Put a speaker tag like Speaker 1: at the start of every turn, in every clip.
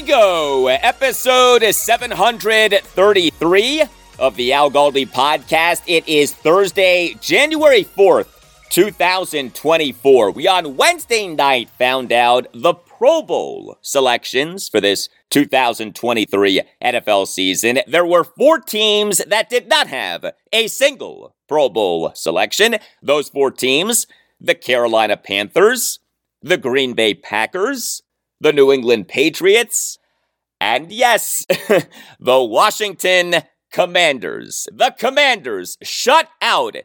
Speaker 1: Go. Episode 733 of the Al Galdi podcast. It is Thursday, January 4th, 2024. We on Wednesday night found out the Pro Bowl selections for this 2023 NFL season. There were four teams that did not have a single Pro Bowl selection. Those four teams the Carolina Panthers, the Green Bay Packers, the New England Patriots, and yes, the Washington Commanders. The Commanders shut out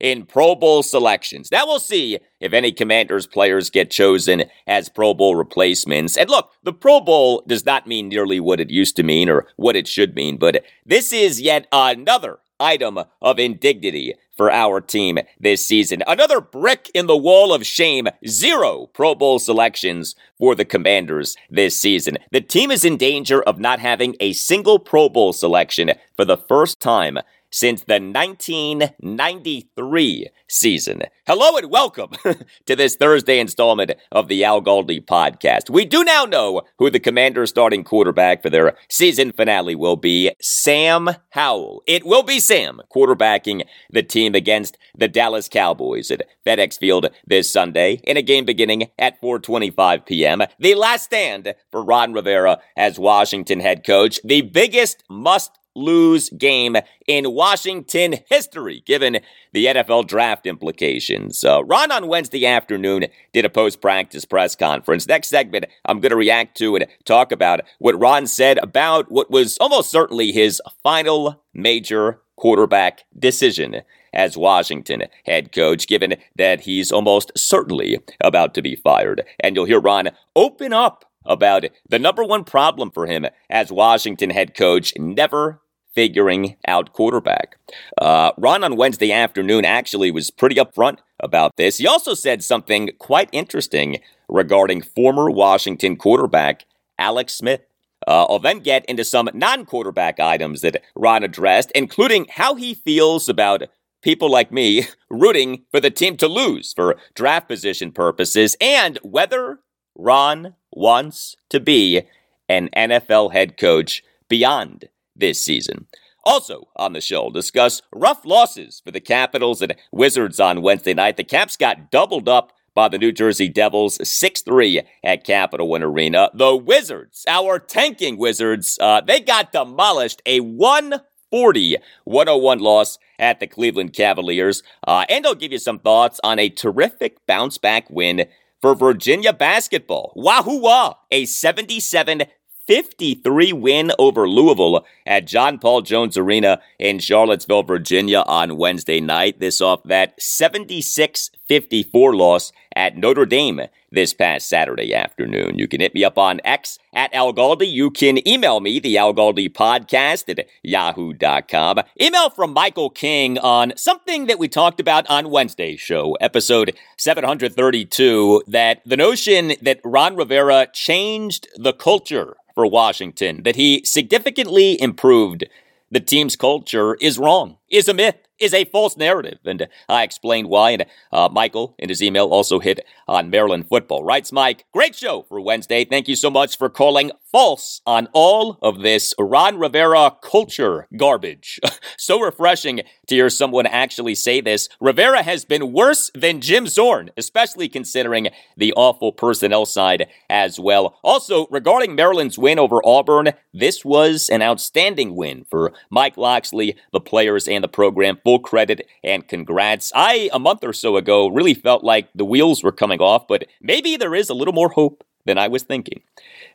Speaker 1: in Pro Bowl selections. Now we'll see if any Commanders players get chosen as Pro Bowl replacements. And look, the Pro Bowl does not mean nearly what it used to mean or what it should mean, but this is yet another item of indignity for our team this season. Another brick in the wall of shame. Zero Pro Bowl selections for the Commanders this season. The team is in danger of not having a single Pro Bowl selection for the first time since the 1993 season. Hello and welcome to this Thursday installment of the Al Galdi podcast. We do now know who the Commanders starting quarterback for their season finale will be Sam Howell. It will be Sam quarterbacking the team against the Dallas Cowboys at FedEx Field this Sunday in a game beginning at 4:25 p.m. The last stand for Ron Rivera as Washington head coach. The biggest must lose game in Washington history, given the NFL draft implications. Uh, Ron on Wednesday afternoon did a post practice press conference. Next segment, I'm going to react to and talk about what Ron said about what was almost certainly his final major quarterback decision as Washington head coach, given that he's almost certainly about to be fired. And you'll hear Ron open up about the number one problem for him as Washington head coach never figuring out quarterback. Uh, Ron on Wednesday afternoon actually was pretty upfront about this. He also said something quite interesting regarding former Washington quarterback Alex Smith. Uh, I'll then get into some non quarterback items that Ron addressed, including how he feels about people like me rooting for the team to lose for draft position purposes and whether Ron wants to be an NFL head coach beyond this season. Also on the show, discuss rough losses for the Capitals and Wizards on Wednesday night. The Caps got doubled up by the New Jersey Devils 6 3 at Capital One Arena. The Wizards, our tanking Wizards, uh, they got demolished. A 140 101 loss at the Cleveland Cavaliers. Uh, and I'll give you some thoughts on a terrific bounce back win for Virginia basketball. Wahoo wah! A 77 53 win over Louisville at John Paul Jones Arena in Charlottesville, Virginia on Wednesday night. This off that 76 54 loss at Notre Dame this past Saturday afternoon. You can hit me up on X at Al Galdi. You can email me, the Al Galdi podcast at yahoo.com. Email from Michael King on something that we talked about on Wednesday's show, episode 732, that the notion that Ron Rivera changed the culture for Washington, that he significantly improved the team's culture is wrong, is a myth is a false narrative. And I explained why. And uh, Michael, in his email, also hit on Maryland football. Writes Mike, great show for Wednesday. Thank you so much for calling false on all of this Ron Rivera culture garbage. so refreshing to hear someone actually say this. Rivera has been worse than Jim Zorn, especially considering the awful personnel side as well. Also, regarding Maryland's win over Auburn, this was an outstanding win for Mike Locksley, the players, and the program full credit and congrats. I, a month or so ago, really felt like the wheels were coming off, but maybe there is a little more hope than I was thinking.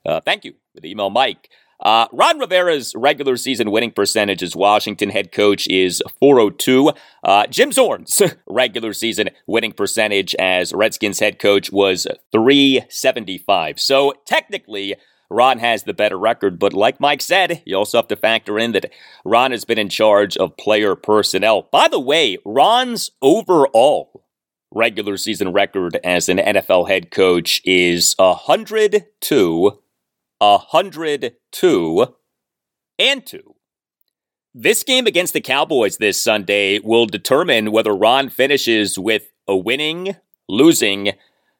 Speaker 1: Uh, thank you for the email, Mike. Uh, Ron Rivera's regular season winning percentage as Washington head coach is 402. Uh, Jim Zorn's regular season winning percentage as Redskins head coach was 375. So technically, Ron has the better record, but like Mike said, you also have to factor in that Ron has been in charge of player personnel. By the way, Ron's overall regular season record as an NFL head coach is 102, 102, and 2. This game against the Cowboys this Sunday will determine whether Ron finishes with a winning, losing,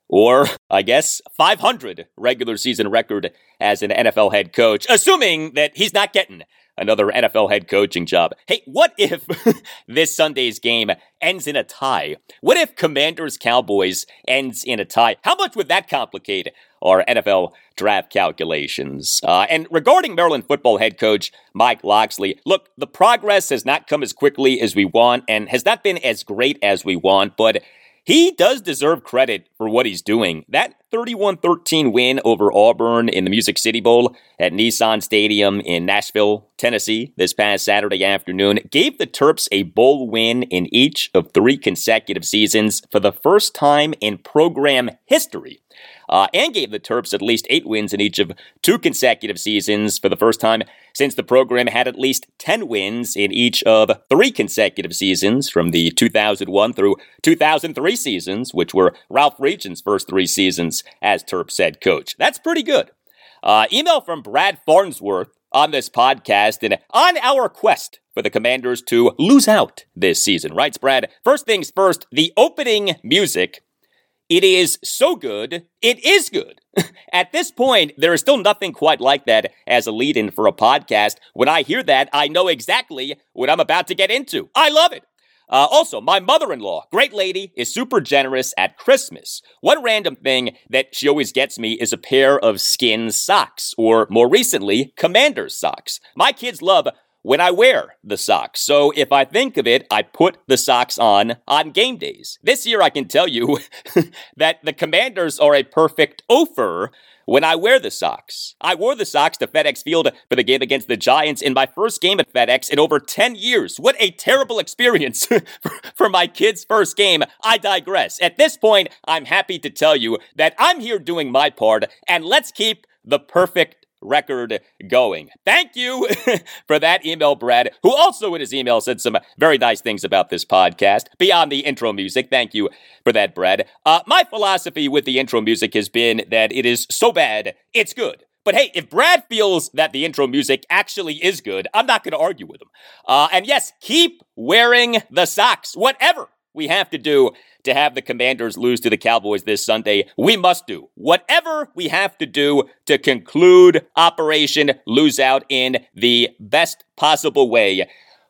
Speaker 1: or I guess 500 regular season record as an NFL head coach, assuming that he's not getting another NFL head coaching job. Hey, what if this Sunday's game ends in a tie? What if Commanders Cowboys ends in a tie? How much would that complicate our NFL draft calculations? Uh, and regarding Maryland football head coach Mike Locksley, look, the progress has not come as quickly as we want and has not been as great as we want, but he does deserve credit for what he's doing. That 31 13 win over Auburn in the Music City Bowl at Nissan Stadium in Nashville, Tennessee, this past Saturday afternoon gave the Terps a bowl win in each of three consecutive seasons for the first time in program history uh, and gave the Terps at least eight wins in each of two consecutive seasons for the first time since the program had at least 10 wins in each of three consecutive seasons from the 2001 through 2003 seasons, which were Ralph Friedgen's first three seasons as Terps head coach. That's pretty good. Uh, email from Brad Farnsworth on this podcast and on our quest for the Commanders to lose out this season. Writes Brad, first things first, the opening music it is so good, it is good. At this point, there is still nothing quite like that as a lead in for a podcast. When I hear that, I know exactly what I'm about to get into. I love it. Uh, also, my mother in law, great lady, is super generous at Christmas. One random thing that she always gets me is a pair of skin socks, or more recently, commander's socks. My kids love when I wear the socks. So if I think of it, I put the socks on on game days. This year, I can tell you that the commanders are a perfect offer when I wear the socks. I wore the socks to FedEx Field for the game against the Giants in my first game at FedEx in over 10 years. What a terrible experience for my kid's first game. I digress. At this point, I'm happy to tell you that I'm here doing my part, and let's keep the perfect record going. Thank you for that email, Brad, who also in his email said some very nice things about this podcast beyond the intro music. Thank you for that, Brad. Uh, my philosophy with the intro music has been that it is so bad, it's good. But hey, if Brad feels that the intro music actually is good, I'm not going to argue with him. Uh, and yes, keep wearing the socks, whatever we have to do to have the Commanders lose to the Cowboys this Sunday. We must do whatever we have to do to conclude Operation Lose Out in the best possible way.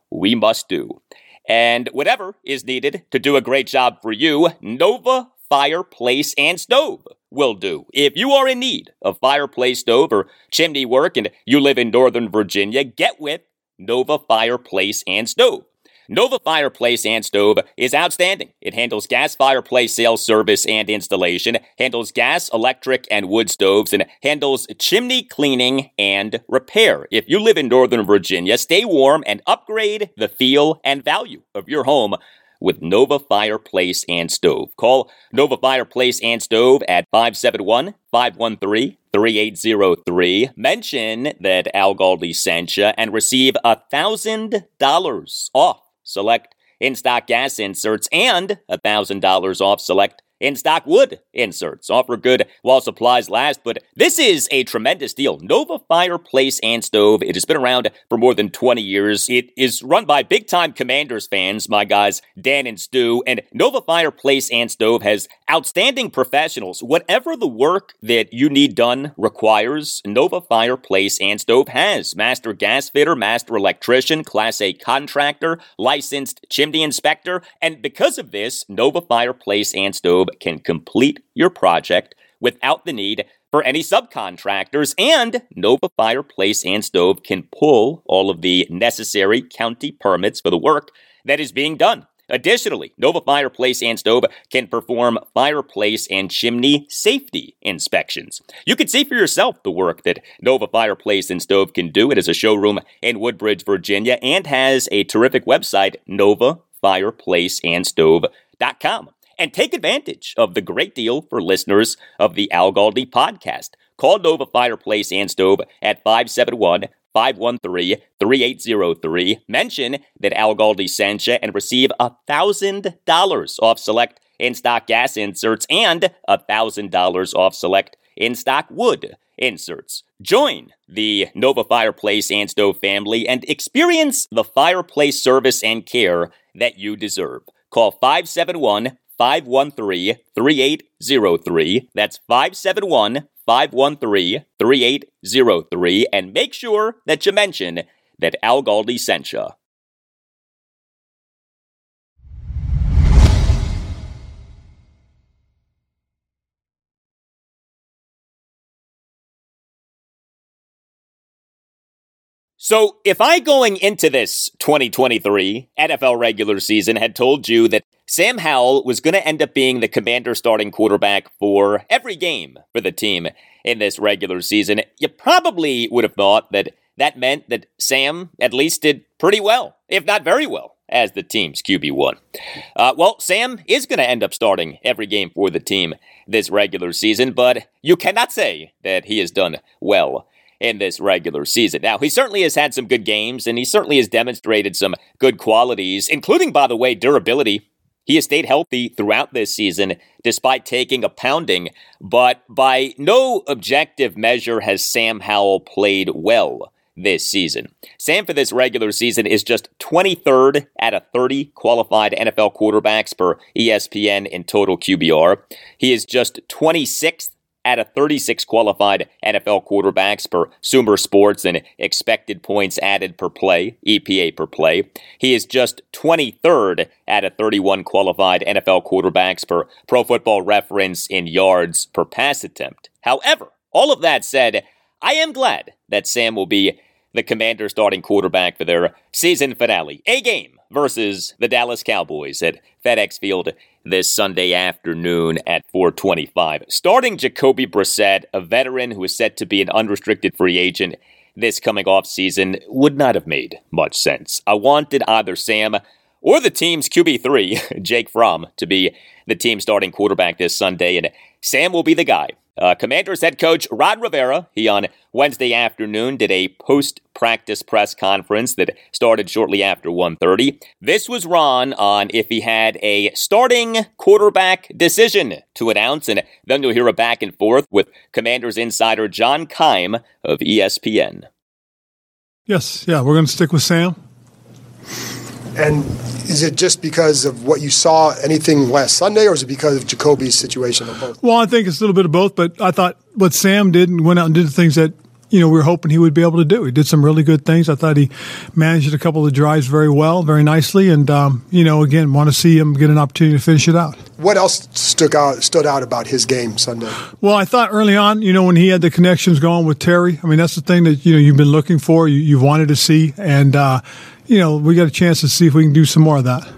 Speaker 1: We must do. And whatever is needed to do a great job for you, Nova Fireplace and Stove will do. If you are in need of fireplace stove or chimney work and you live in Northern Virginia, get with Nova Fireplace and Stove. Nova Fireplace and Stove is outstanding. It handles gas fireplace sales service and installation, handles gas, electric, and wood stoves, and handles chimney cleaning and repair. If you live in Northern Virginia, stay warm and upgrade the feel and value of your home with Nova Fireplace and Stove. Call Nova Fireplace and Stove at 571 513 3803. Mention that Al Galdi sent you and receive $1,000 off select in stock gas inserts and $1,000 off select in stock wood inserts. Offer good while supplies last, but this is a tremendous deal. Nova Fireplace and Stove. It has been around for more than 20 years. It is run by big time Commanders fans, my guys Dan and Stu, and Nova Fireplace and Stove has outstanding professionals. Whatever the work that you need done requires, Nova Fireplace and Stove has master gas fitter, master electrician, class A contractor, licensed chimney inspector, and because of this, Nova Fireplace and Stove can complete your project without the need for any subcontractors, and Nova Fireplace and Stove can pull all of the necessary county permits for the work that is being done. Additionally, Nova Fireplace and Stove can perform fireplace and chimney safety inspections. You can see for yourself the work that Nova Fireplace and Stove can do. It is a showroom in Woodbridge, Virginia, and has a terrific website, novafireplaceandstove.com and take advantage of the great deal for listeners of the Al Galdi podcast. Call Nova Fireplace and Stove at 571 513 3803. Mention that Al Galdi sent you and receive $1,000 off select in stock gas inserts and $1,000 off select in stock wood inserts. Join the Nova Fireplace and Stove family and experience the fireplace service and care that you deserve. Call 571 513 3803. That's 571 513 3803. And make sure that you mention that Al Galdi sent you. So, if I going into this 2023 NFL regular season had told you that Sam Howell was going to end up being the commander starting quarterback for every game for the team in this regular season. You probably would have thought that that meant that Sam at least did pretty well, if not very well, as the team's QB1. Uh, well, Sam is going to end up starting every game for the team this regular season, but you cannot say that he has done well in this regular season. Now, he certainly has had some good games, and he certainly has demonstrated some good qualities, including, by the way, durability he has stayed healthy throughout this season despite taking a pounding, but by no objective measure has Sam Howell played well this season. Sam for this regular season is just 23rd out of 30 qualified NFL quarterbacks per ESPN in total QBR. He is just 26th out of 36 qualified NFL quarterbacks per Sumer Sports and expected points added per play, EPA per play. He is just 23rd out of 31 qualified NFL quarterbacks per Pro Football Reference in yards per pass attempt. However, all of that said, I am glad that Sam will be the commander starting quarterback for their season finale. A game versus the Dallas Cowboys at FedEx Field this Sunday afternoon at 425. Starting Jacoby Brissett, a veteran who is set to be an unrestricted free agent this coming off season, would not have made much sense. I wanted either Sam or the team's QB3, Jake Fromm, to be the team starting quarterback this Sunday, and Sam will be the guy uh, Commanders head coach Ron Rivera, he on Wednesday afternoon did a post-practice press conference that started shortly after 1.30. This was Ron on if he had a starting quarterback decision to announce, and then you'll hear a back and forth with Commanders insider John Keim of ESPN.
Speaker 2: Yes, yeah, we're going to stick with Sam.
Speaker 3: And is it just because of what you saw anything last Sunday, or is it because of Jacoby's situation?
Speaker 2: Well, I think it's a little bit of both. But I thought what Sam did and went out and did the things that you know we were hoping he would be able to do. He did some really good things. I thought he managed a couple of drives very well, very nicely, and um, you know, again, want to see him get an opportunity to finish it out.
Speaker 3: What else stuck out stood out about his game Sunday?
Speaker 2: Well, I thought early on, you know, when he had the connections going with Terry. I mean, that's the thing that you know you've been looking for, you, you've wanted to see, and. Uh, you know, we got a chance to see if we can do some more of that.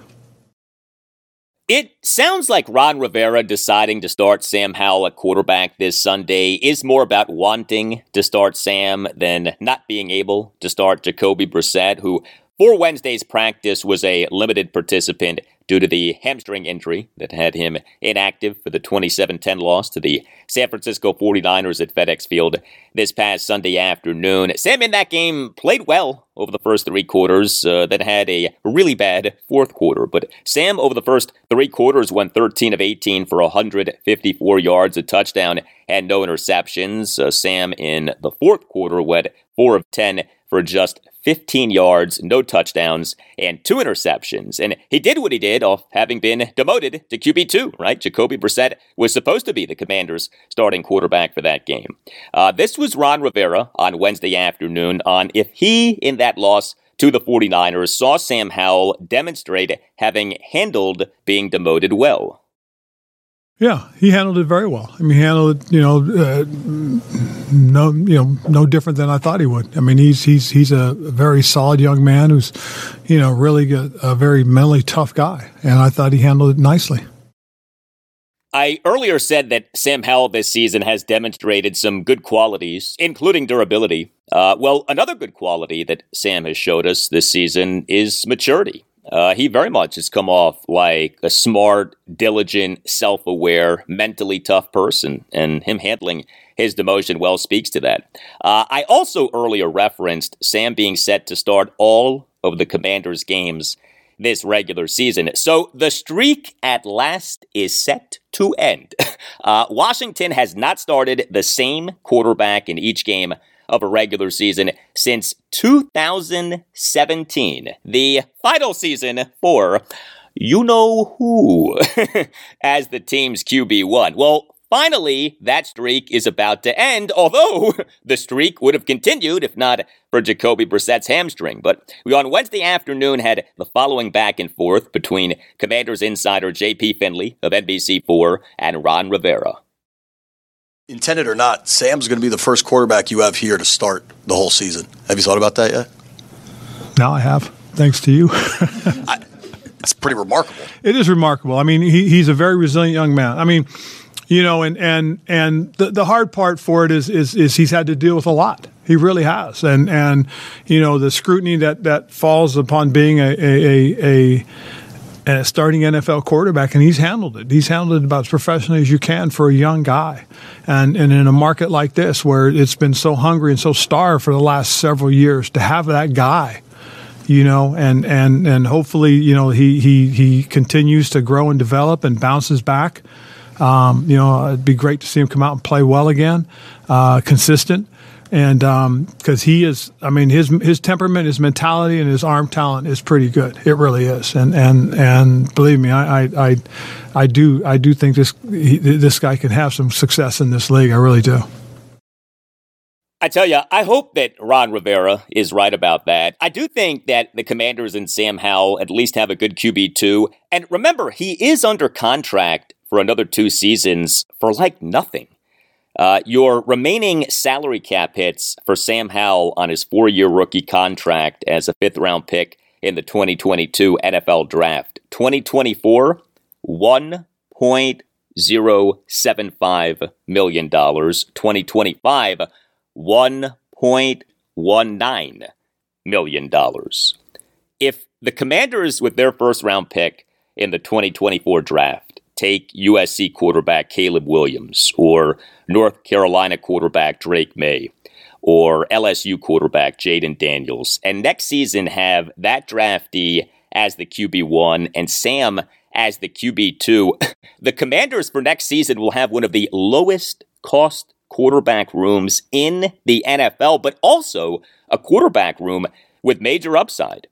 Speaker 1: It sounds like Ron Rivera deciding to start Sam Howell at quarterback this Sunday is more about wanting to start Sam than not being able to start Jacoby Brissett, who for Wednesday's practice was a limited participant due to the hamstring injury that had him inactive for the 27 10 loss to the San Francisco 49ers at FedEx Field this past Sunday afternoon. Sam in that game played well over the first three quarters, uh, then had a really bad fourth quarter. But Sam, over the first three quarters, went 13 of 18 for 154 yards, a touchdown, and no interceptions. Uh, Sam in the fourth quarter went 4 of 10 for just 15 yards, no touchdowns, and two interceptions. And he did what he did off having been demoted to QB2, right? Jacoby Brissett was supposed to be the commander's starting quarterback for that game. Uh, this was Ron Rivera on Wednesday afternoon on if he, in that loss, to the 49ers, saw Sam Howell demonstrate having handled being demoted well.
Speaker 2: Yeah, he handled it very well. I mean, he handled it, you know, uh, no, you know, no different than I thought he would. I mean, he's he's he's a very solid young man who's, you know, really a, a very mentally tough guy, and I thought he handled it nicely.
Speaker 1: I earlier said that Sam Howell this season has demonstrated some good qualities, including durability. Uh, well, another good quality that Sam has showed us this season is maturity. Uh, he very much has come off like a smart, diligent, self aware, mentally tough person, and him handling his demotion well speaks to that. Uh, I also earlier referenced Sam being set to start all of the Commanders' games this regular season. So the streak at last is set to end. Uh, Washington has not started the same quarterback in each game of a regular season since 2017, the final season for you know who as the team's QB1. Well, Finally, that streak is about to end, although the streak would have continued if not for Jacoby Brissett's hamstring. But we on Wednesday afternoon had the following back and forth between Commanders insider JP Finley of NBC4 and Ron Rivera
Speaker 4: intended or not, Sam's going to be the first quarterback you have here to start the whole season. Have you thought about that yet?
Speaker 2: Now I have, thanks to you.
Speaker 4: I, it's pretty remarkable.
Speaker 2: It is remarkable. I mean, he, he's a very resilient young man. I mean, you know, and and and the, the hard part for it is is is he's had to deal with a lot. He really has, and and you know the scrutiny that that falls upon being a a, a, a starting NFL quarterback, and he's handled it. He's handled it about as professionally as you can for a young guy, and and in a market like this where it's been so hungry and so starved for the last several years, to have that guy you know, and and and hopefully, you know, he he he continues to grow and develop and bounces back. Um, you know, it'd be great to see him come out and play well again, uh, consistent. And because um, he is, I mean, his his temperament, his mentality, and his arm talent is pretty good. It really is. And and and believe me, I I, I, I do I do think this he, this guy can have some success in this league. I really do.
Speaker 1: I tell you, I hope that Ron Rivera is right about that. I do think that the Commanders and Sam Howell at least have a good QB2. And remember, he is under contract for another two seasons for like nothing. Uh, your remaining salary cap hits for Sam Howell on his four year rookie contract as a fifth round pick in the 2022 NFL draft 2024, $1.075 million. 2025, $1.19 million. If the Commanders, with their first round pick in the 2024 draft, take USC quarterback Caleb Williams or North Carolina quarterback Drake Maye or LSU quarterback Jayden Daniels, and next season have that draftee as the QB1 and Sam as the QB2, the Commanders for next season will have one of the lowest cost quarterback rooms in the NFL, but also a quarterback room with major upside.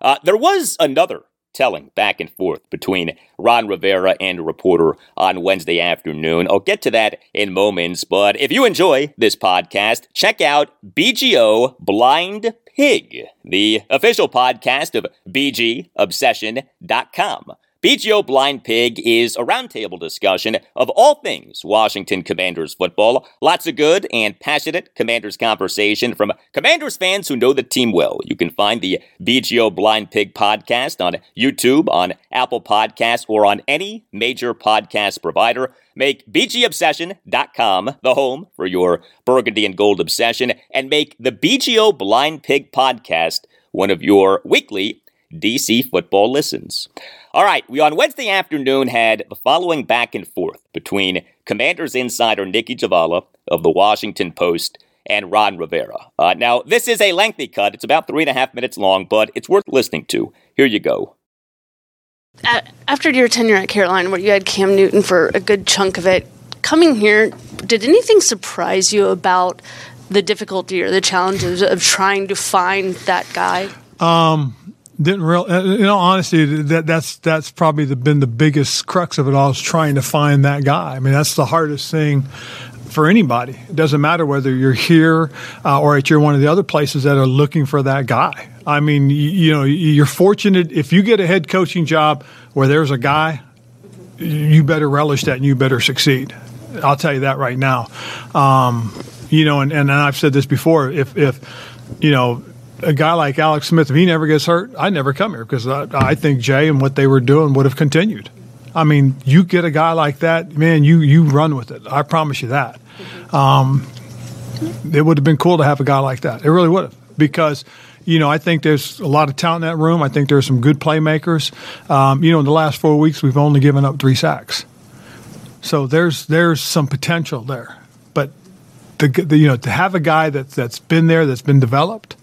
Speaker 1: Uh, there was another telling back and forth between Ron Rivera and a reporter on Wednesday afternoon. I'll get to that in moments, but if you enjoy this podcast, check out BGO Blind Pig, the official podcast of BGObsession.com. BGO Blind Pig is a roundtable discussion of all things Washington Commanders football. Lots of good and passionate Commanders conversation from Commanders fans who know the team well. You can find the BGO Blind Pig podcast on YouTube, on Apple Podcasts, or on any major podcast provider. Make BGObsession.com the home for your burgundy and gold obsession, and make the BGO Blind Pig podcast one of your weekly DC football listens. All right, we on Wednesday afternoon had the following back and forth between Commanders insider Nicki Jhabvala of the Washington Post and Ron Rivera. Uh, now, this is a lengthy cut. It's about three and a half minutes long, but it's worth listening to. Here you go.
Speaker 5: After your tenure at Carolina, where you had Cam Newton for a good chunk of it, coming here, did anything surprise you about the difficulty or the challenges of trying to find that guy?
Speaker 2: Um, didn't real, uh, in all honesty, that that's that's probably the, been the biggest crux of it all is trying to find that guy. I mean, that's the hardest thing for anybody. It doesn't matter whether you're here uh, or at you're one of the other places that are looking for that guy. I mean, you, you, know, you're fortunate if you get a head coaching job where there's a guy, you better relish that and you better succeed. I'll tell you that right now. Um, you know, and, and I've said this before. If if you know a guy like Alex Smith, if he never gets hurt, I'd never come here because I, I think Jay and what they were doing would have continued. I mean, you get a guy like that, man, you you run with it. I promise you that. Um, it would have been cool to have a guy like that. It really would have because you know, I think there's a lot of talent in that room. I think there's some good playmakers. Um, you know, in the last four weeks, we've only given up three sacks, so there's there's some potential there. But the, the you know to have a guy that that's been there, that's been developed,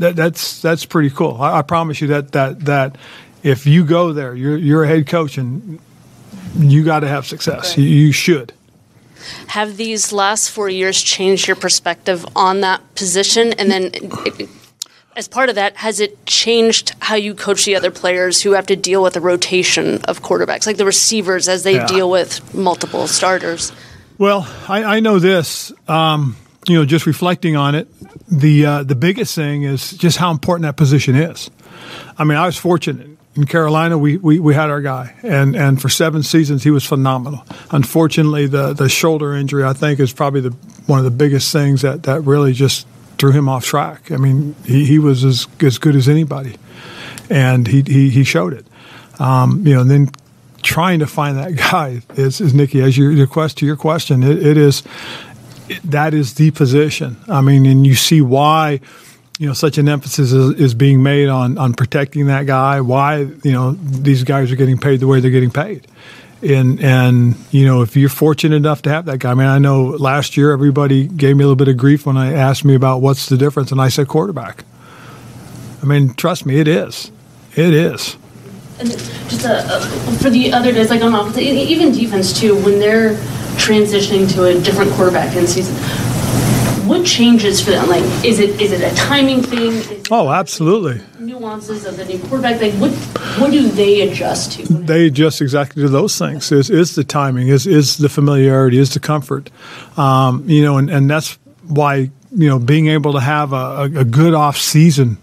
Speaker 2: that, that's that's pretty cool. I, I, promise you that that that if you go there, you're you're a head coach and you got to have success. You, you should.
Speaker 5: Have these last four years changed your perspective on that position? And then, it, as part of that, has it changed how you coach the other players who have to deal with a rotation of quarterbacks, like the receivers as they yeah. deal with multiple starters?
Speaker 2: Well, I, I know this. Um, you know, just reflecting on it, the uh, the biggest thing is just how important that position is. I mean, I was fortunate in Carolina, we, we, we had our guy, and, and for seven seasons he was phenomenal. Unfortunately, the, the shoulder injury I think is probably the one of the biggest things that, that really just threw him off track. I mean, he, he was as, as good as anybody, and he he, he showed it. Um, you know, and then trying to find that guy is, is Nicki. As your, quest to your question, it, it is that is the position. I mean, and you see why you know such an emphasis is, is, being made on on protecting that guy. Why you know these guys are getting paid the way they're getting paid, and and you know if you're fortunate enough to have that guy. I mean, I know last year everybody gave me a little bit of grief when I asked me about what's the difference, and I said quarterback. I mean, trust me, it is, it is.
Speaker 5: And just uh, uh, for the other guys, like on offense, even defense too, when they're transitioning to a different quarterback in season what changes for them? Like, is it is it a timing thing?
Speaker 2: oh, absolutely.
Speaker 5: Nuances of the new quarterback. Like, what what do they adjust to?
Speaker 2: They adjust exactly to those things. Is is the timing? Is is the familiarity? Is the comfort? Um, you know, and, and that's why you know being able to have a, a good off season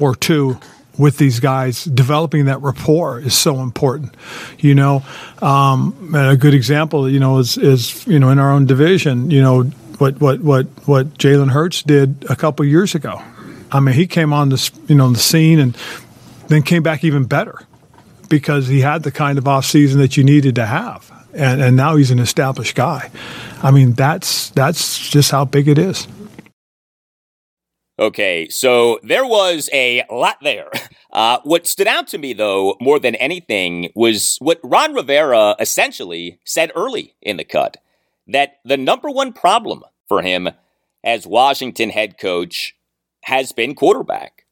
Speaker 2: or two with these guys, developing that rapport is so important. You know, um, a good example, you know, is, is you know in our own division, you know, what what what what Jalen Hurts did a couple years ago. I mean, he came on the you know the scene and then came back even better because he had the kind of off season that you needed to have, and and now he's an established guy. I mean, that's that's just how big it is.
Speaker 1: Okay, so there was a lot there. Uh, what stood out to me, though, more than anything, was what Ron Rivera essentially said early in the cut that the number one problem for him as Washington head coach has been quarterback.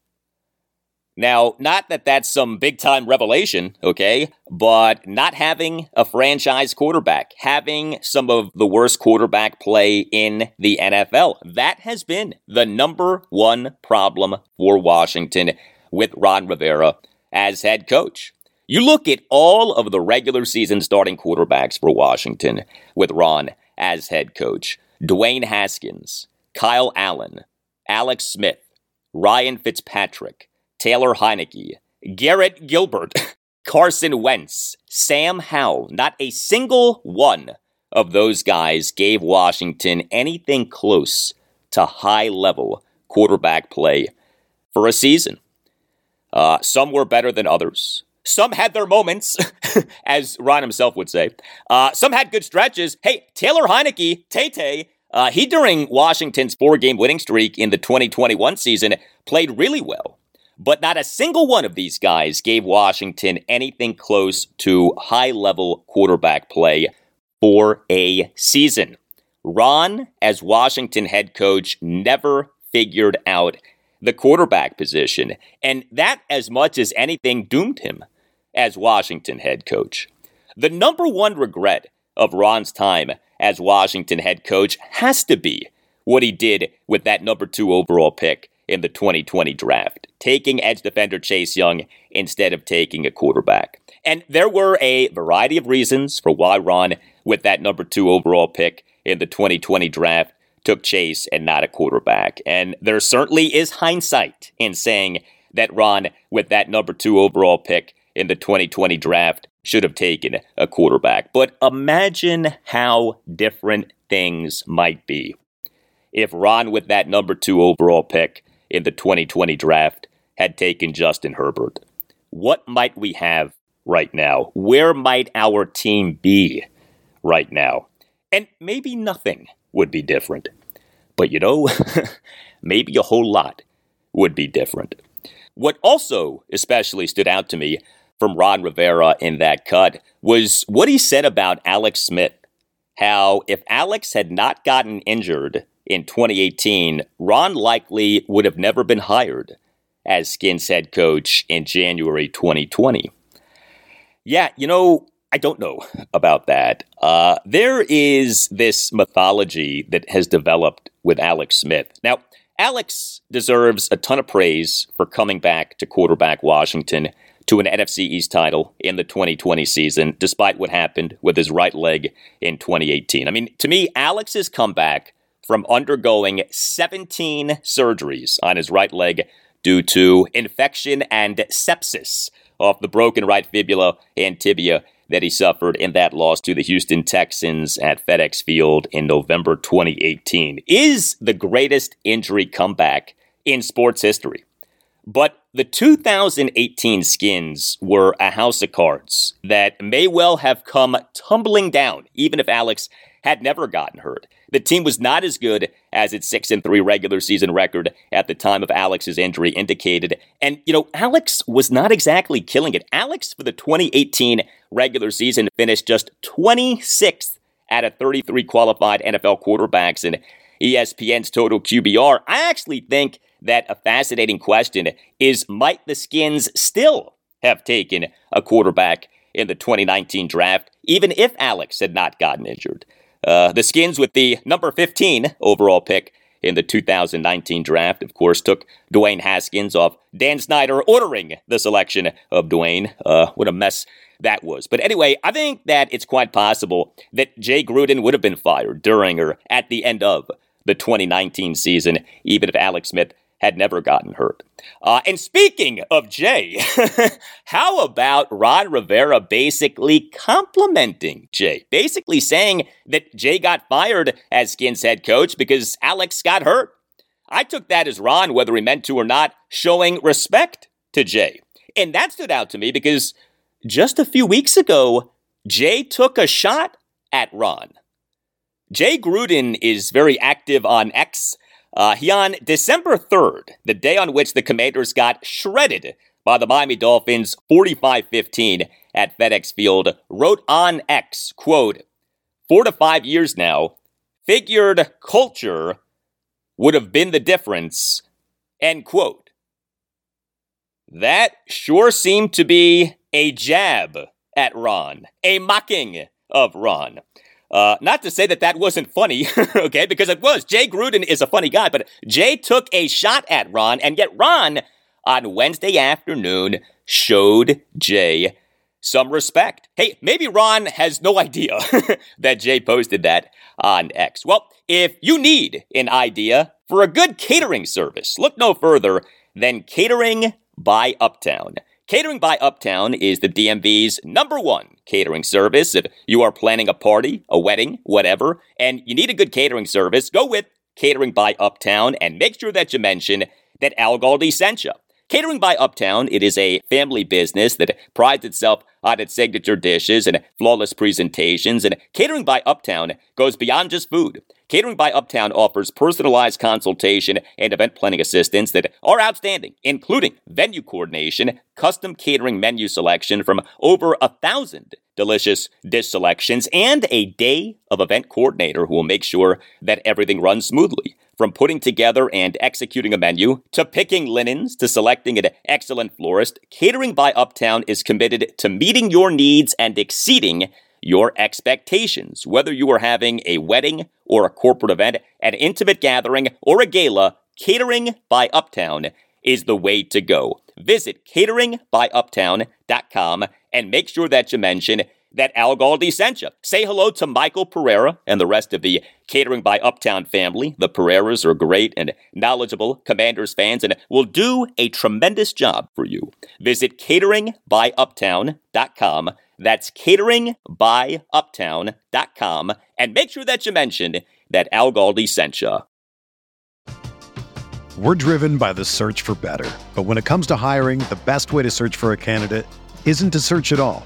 Speaker 1: Now, not that that's some big time revelation, okay, but not having a franchise quarterback, having some of the worst quarterback play in the NFL, that has been the number one problem for Washington with Ron Rivera as head coach. You look at all of the regular season starting quarterbacks for Washington with Ron as head coach. Dwayne Haskins, Kyle Allen, Alex Smith, Ryan Fitzpatrick, Taylor Heinicke, Garrett Gilbert, Carson Wentz, Sam Howell. Not a single one of those guys gave Washington anything close to high level quarterback play for a season. Uh, some were better than others. Some had their moments, as Ron himself would say. Uh, some had good stretches. Hey, Taylor Heinicke, Tay Tay, uh, he during Washington's four game winning streak in the 2021 season played really well. But not a single one of these guys gave Washington anything close to high level quarterback play for a season. Ron, as Washington head coach, never figured out the quarterback position, and that, as much as anything, doomed him as Washington head coach. The number one regret of Ron's time as Washington head coach has to be what he did with that number two overall pick in the 2020 draft, taking edge defender Chase Young instead of taking a quarterback. And there were a variety of reasons for why Ron, with that number two overall pick in the 2020 draft, took Chase and not a quarterback. And there certainly is hindsight in saying that Ron, with that number two overall pick in the 2020 draft, should have taken a quarterback. But imagine how different things might be if Ron, with that number two overall pick in the 2020 draft, had taken Justin Herbert. What might we have right now? Where might our team be right now? And maybe nothing would be different. But you know, maybe a whole lot would be different. What also especially stood out to me from Ron Rivera in that cut was what he said about Alex Smith. How if Alex had not gotten injured in 2018, Ron likely would have never been hired as Skins head coach in January 2020. Yeah, you know, I don't know about that. Uh, there is this mythology that has developed with Alex Smith. Now, Alex deserves a ton of praise for coming back to quarterback Washington to an NFC East title in the 2020 season, despite what happened with his right leg in 2018. I mean, to me, Alex's comeback from undergoing 17 surgeries on his right leg due to infection and sepsis off the broken right fibula and tibia that he suffered in that loss to the Houston Texans at FedEx Field in November 2018 is the greatest injury comeback in sports history. But the 2018 skins were a house of cards that may well have come tumbling down, even if Alex had never gotten hurt. The team was not as good as its 6 and 3 regular season record at the time of Alex's injury indicated. And you know, Alex was not exactly killing it. Alex for the 2018 regular season finished just 26th out of 33 qualified NFL quarterbacks in ESPN's total QBR. I actually think that a fascinating question is might the Skins still have taken a quarterback in the 2019 draft, even if Alex had not gotten injured? Uh, the Skins, with the number 15 overall pick in the 2019 draft, of course, took Dwayne Haskins off Dan Snyder ordering the selection of Dwayne. Uh, what a mess that was. But anyway, I think that it's quite possible that Jay Gruden would have been fired during or at the end of the 2019 season, even if Alex Smith had never gotten hurt. Uh, and speaking of Jay, how about Ron Rivera basically complimenting Jay? Basically saying that Jay got fired as Skins head coach because Alex got hurt. I took that as Ron, whether he meant to or not, showing respect to Jay. And that stood out to me because just a few weeks ago, Jay took a shot at Ron. Jay Gruden is very active on X uh, he on December 3rd, the day on which the Commanders got shredded by the Miami Dolphins 45-15 at FedEx Field, wrote on X, quote, four to five years now, figured culture would have been the difference, end quote. That sure seemed to be a jab at Ron, a mocking of Ron. Uh, not to say that that wasn't funny, okay, because it was. Jay Gruden is a funny guy, but Jay took a shot at Ron, and yet Ron, on Wednesday afternoon, showed Jay some respect. Hey, maybe Ron has no idea that Jay posted that on X. Well, if you need an idea for a good catering service, look no further than Catering by Uptown. Catering by Uptown is the DMV's number one catering service. If you are planning a party, a wedding, whatever, and you need a good catering service, go with Catering by Uptown and make sure that you mention that Al Galdi sent you. Catering by Uptown, it is a family business that prides itself on its signature dishes and flawless presentations, and Catering by Uptown goes beyond just food. Catering by Uptown offers personalized consultation and event planning assistance that are outstanding, including venue coordination, custom catering menu selection from over a thousand delicious dish selections, and a day of event coordinator who will make sure that everything runs smoothly. From putting together and executing a menu, to picking linens, to selecting an excellent florist, Catering by Uptown is committed to meeting your needs and exceeding your expectations. Whether you are having a wedding or a corporate event, an intimate gathering, or a gala, Catering by Uptown is the way to go. Visit cateringbyuptown.com and make sure that you mention that Al Galdi sent you. Say hello to Michael Pereira and the rest of the Catering by Uptown family. The Pereiras are great and knowledgeable Commanders fans and will do a tremendous job for you. Visit cateringbyuptown.com. That's cateringbyuptown.com and make sure that you mention that Al Galdi sent you.
Speaker 6: We're driven by the search for better. But when it comes to hiring, the best way to search for a candidate isn't to search at all.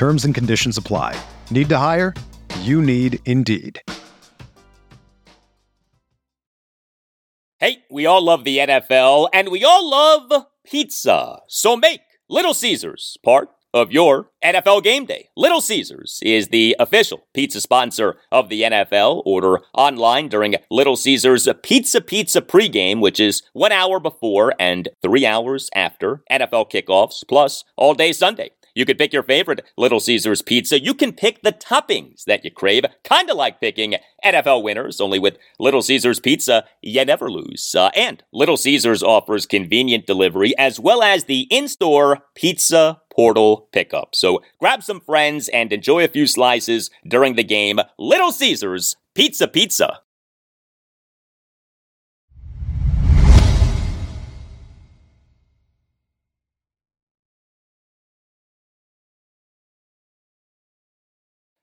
Speaker 6: Terms and conditions apply. Need to hire? You need Indeed.
Speaker 1: Hey, we all love the NFL and we all love pizza. So make Little Caesars part of your NFL game day. Little Caesars is the official pizza sponsor of the NFL. Order online during Little Caesars Pizza Pizza pregame, which is one hour before and three hours after NFL kickoffs, plus all day Sunday. You can pick your favorite Little Caesars pizza. You can pick the toppings that you crave, kind of like picking NFL winners, only with Little Caesars pizza, you never lose. Uh, and Little Caesars offers convenient delivery as well as the in store pizza portal pickup. So grab some friends and enjoy a few slices during the game. Little Caesars Pizza Pizza.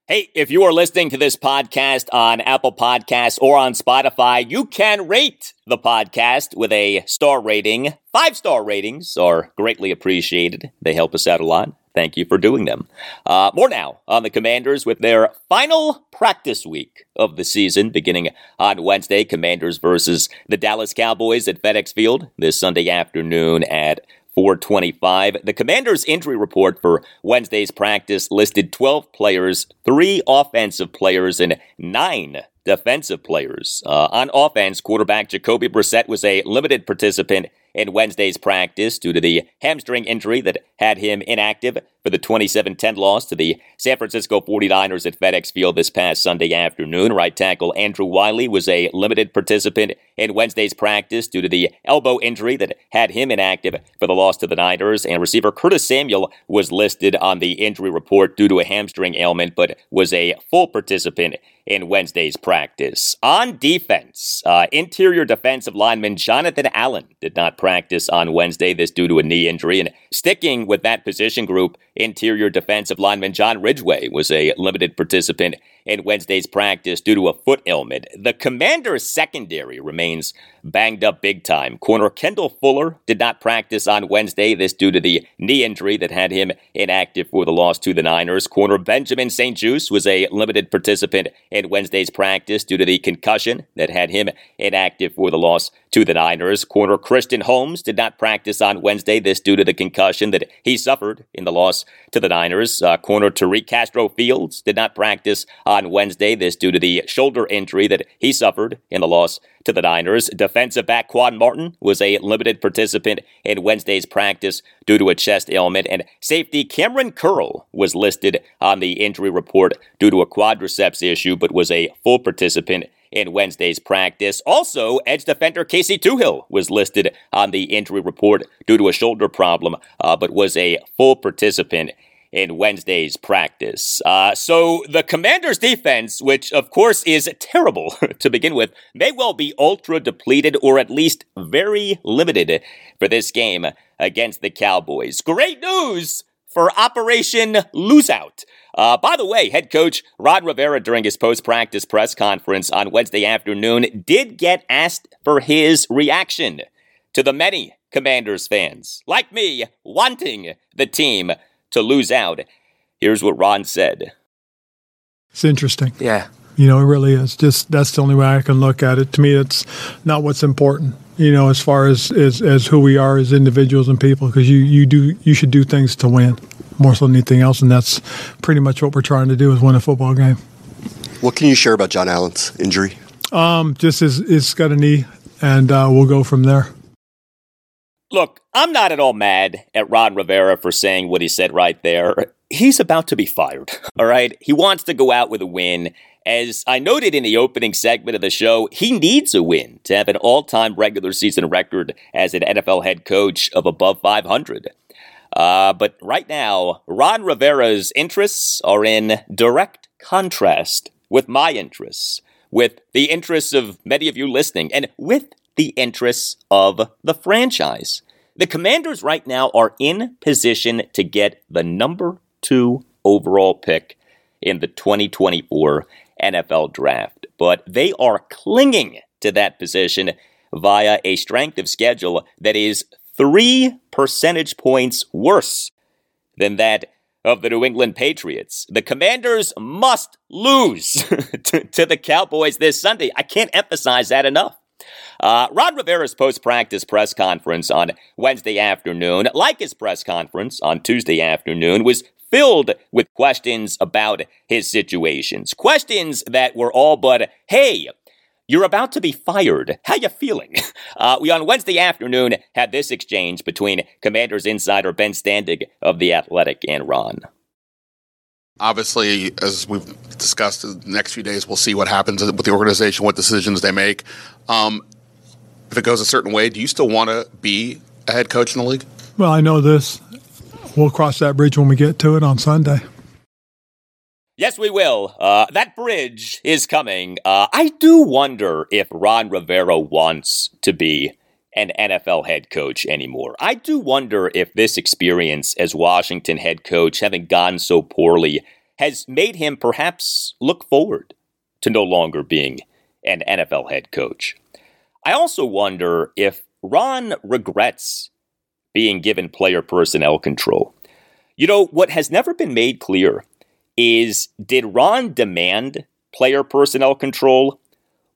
Speaker 1: Hey, if you are listening to this podcast on Apple Podcasts or on Spotify, you can rate the podcast with a star rating. Five star ratings are greatly appreciated. They help us out a lot. Thank you for doing them. Uh, more now on the Commanders with their final practice week of the season, beginning on Wednesday. Commanders versus the Dallas Cowboys at FedEx Field this Sunday afternoon at 425. The Commanders' injury report for Wednesday's practice listed 12 players, three offensive players, and nine defensive players. Uh, on offense, quarterback Jacoby Brissett was a limited participant in Wednesday's practice due to the hamstring injury that had him inactive for the 27 10 loss to the San Francisco 49ers at FedEx Field this past Sunday afternoon. Right tackle Andrew Wylie was a limited participant in Wednesday's practice due to the elbow injury that had him inactive for the loss to the Niners. And receiver Curtis Samuel was listed on the injury report due to a hamstring ailment, but was a full participant in Wednesday's practice. On defense, uh, interior defensive lineman Jonathan Allen did not practice on Wednesday, this due to a knee injury. And sticking with that position group, interior defensive lineman John Ridgeway was a limited participant in Wednesday's practice due to a foot ailment. The commander's secondary remains banged up big time. Corner Kendall Fuller did not practice on Wednesday, this due to the knee injury that had him inactive for the loss to the Niners. Corner Benjamin St-Juste was a limited participant in Wednesday's practice due to the concussion that had him inactive for the loss to the Niners. Corner Christian Holmes did not practice on Wednesday, this due to the concussion that he suffered in the loss to the Niners. Uh, corner Tariq Castro Fields did not practice on Wednesday, this due to the shoulder injury that he suffered in the loss to the Niners. Defensive back Quan Martin was a limited participant in Wednesday's practice due to a chest ailment, and safety Kamren Curl was listed on the injury report due to a quadriceps issue, but was a full participant in Wednesday's practice. Also, edge defender Casey Toohill was listed on the injury report due to a shoulder problem, uh, but was a full participant in Wednesday's practice. Uh, so the Commanders' defense, which of course is terrible to begin with, may well be ultra depleted or at least very limited for this game against the Cowboys. Great news for Operation Loseout. Uh, by the way, head coach Ron Rivera, during his post practice press conference on Wednesday afternoon, did get asked for his reaction to the many Commanders fans, like me, wanting the team to lose out. Here's what Ron said.
Speaker 2: It's interesting.
Speaker 1: Yeah.
Speaker 2: You know, it really is. Just that's the only way I can look at it. To me, it's not what's important. You know, as far as as, as who we are as individuals and people, because you you do you should do things to win more so than anything else, and that's pretty much what we're trying to do is win a football game.
Speaker 7: What can you share about John Allen's injury?
Speaker 2: Um, just is is got a knee, and uh, we'll go from there.
Speaker 1: Look, I'm not at all mad at Ron Rivera for saying what he said right there. He's about to be fired, all right? He wants to go out with a win. As I noted in the opening segment of the show, he needs a win to have an all time regular season record as an NFL head coach of above 500. Uh, but right now, Ron Rivera's interests are in direct contrast with my interests, with the interests of many of you listening, and with the interests of the franchise. The Commanders right now are in position to get the number two overall pick in the 2024 NFL Draft, but they are clinging to that position via a strength of schedule that is three percentage points worse than that of the New England Patriots. The Commanders must lose to, to, the Cowboys this Sunday. I can't emphasize that enough. Uh, Ron Rivera's post practice press conference on Wednesday afternoon, like his press conference on Tuesday afternoon, was filled with questions about his situations. Questions that were all but, hey, you're about to be fired. How you feeling? Uh, we on Wednesday afternoon had this exchange between Commanders insider Ben Standig of The Athletic and Ron.
Speaker 8: Obviously, as we've discussed, the next few days we'll see what happens with the organization, what decisions they make. Um, if it goes a certain way, do you still want to be a head coach in the league?
Speaker 2: Well, I know this. We'll cross that bridge when we get to it on Sunday.
Speaker 1: Yes, we will. Uh, that bridge is coming. Uh, I do wonder if Ron Rivera wants to be an NFL head coach anymore. I do wonder if this experience as Washington head coach, having gone so poorly, has made him perhaps look forward to no longer being an NFL head coach. I also wonder if Ron regrets being given player personnel control. You know, what has never been made clear is did Ron demand player personnel control?